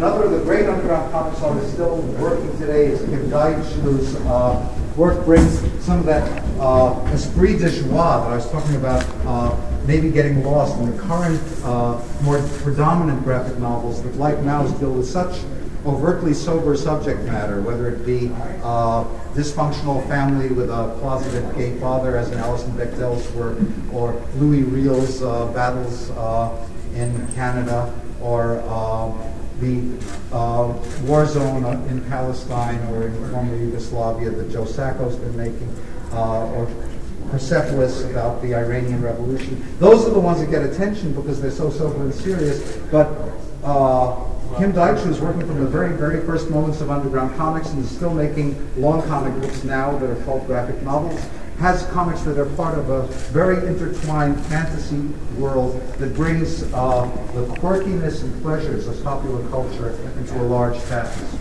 Another of the great underground comics artists still working today is Kim Deitch, whose uh, work brings some of that uh, esprit de joie that I was talking about uh, maybe getting lost in the current, uh, more predominant graphic novels that, like Maus, deal with such overtly sober subject matter, whether it be uh, dysfunctional family with a closeted gay father, as in Alison Bechdel's work, or Louis Riel's uh, battles uh, in Canada, or the uh, war zone in Palestine or in former Yugoslavia that Joe Sacco's been making, uh, or Persepolis about the Iranian Revolution. Those are the ones that get attention because they're so sober and serious. But uh, Kim Deitch, who's working from the very, very first moments of underground comics and is still making long comic books now that are called graphic novels, has comics that are part of a very intertwined fantasy world that brings uh, the quirkiness and pleasures of popular culture into a large tapestry.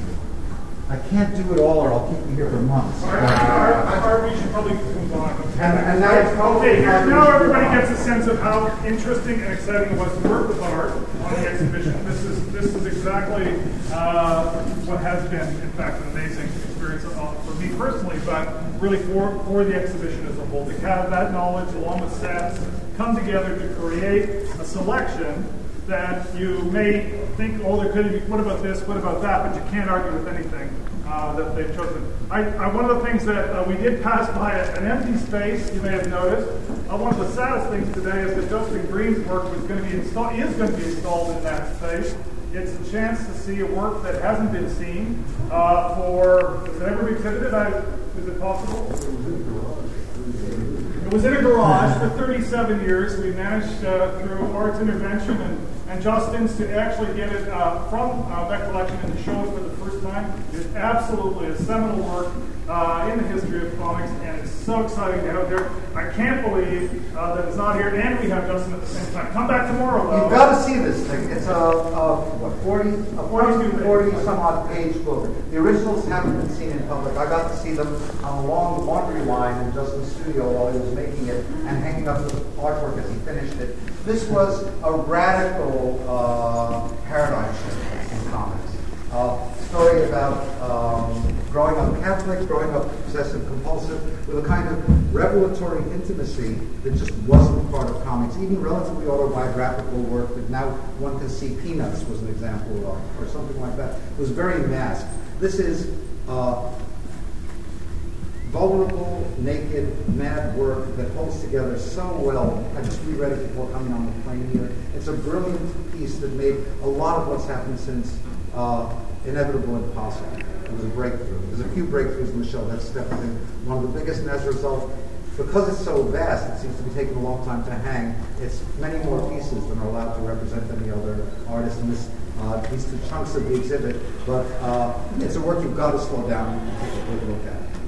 I can't do it all, or I'll keep you here for months. Harvey should probably move on. And, and now Okay, here, now everybody gets a sense of how interesting and exciting it was to work with art on the exhibition. This is this is exactly uh, what has been, in fact, an amazing experience uh, for me personally, but really for, for the exhibition as a whole. To have that knowledge along with sets come together to create a selection that you may think, oh, there could be, what about this, what about that, but you can't argue with anything uh, that they've chosen. I, I, one of the things that uh, we did pass by an empty space, you may have noticed. Uh, one of the saddest things today is that Justin Green's work was going to be is going to be installed in that space. It's a chance to see a work that hasn't been seen uh, for, has it ever been exhibited? I, is it possible? It was in a garage for 37 years. We managed uh, through arts intervention and, and Justin's to actually get it uh, from uh, that collection and to show it for the first time. It's absolutely a seminal work uh, in the history of comics, and it's so exciting to have it there. I can't believe uh, that it's not here, and we have Justin at the same time. Come back tomorrow, though. You've got to see this thing. It's a, a what, 40, a 40, 40 some odd page book. The originals haven't been seen in public. I got to see them on a long laundry line in Justin's studio while he was making it and hanging up the artwork as he finished it. This was a radical uh, paradigm shift in comics. Uh, story about um, growing up Catholic, growing up obsessive compulsive, with a kind of revelatory intimacy that just wasn't part of comics. Even relatively autobiographical work that now one can see Peanuts was an example of, or something like that. Was very masked. This is uh, vulnerable, naked, mad work that holds together so well. I just reread it before coming on the plane here. It's a brilliant piece that made a lot of what's happened since uh, inevitable and possible. It was a breakthrough. There's a few breakthroughs in the show. That's definitely one of the biggest, and as a result, because it's so vast, it seems to be taking a long time to hang. It's many more pieces than are allowed to represent any other artist in this. Uh, these two chunks of the exhibit, but uh, it's a work you've got to slow down and take a good look at.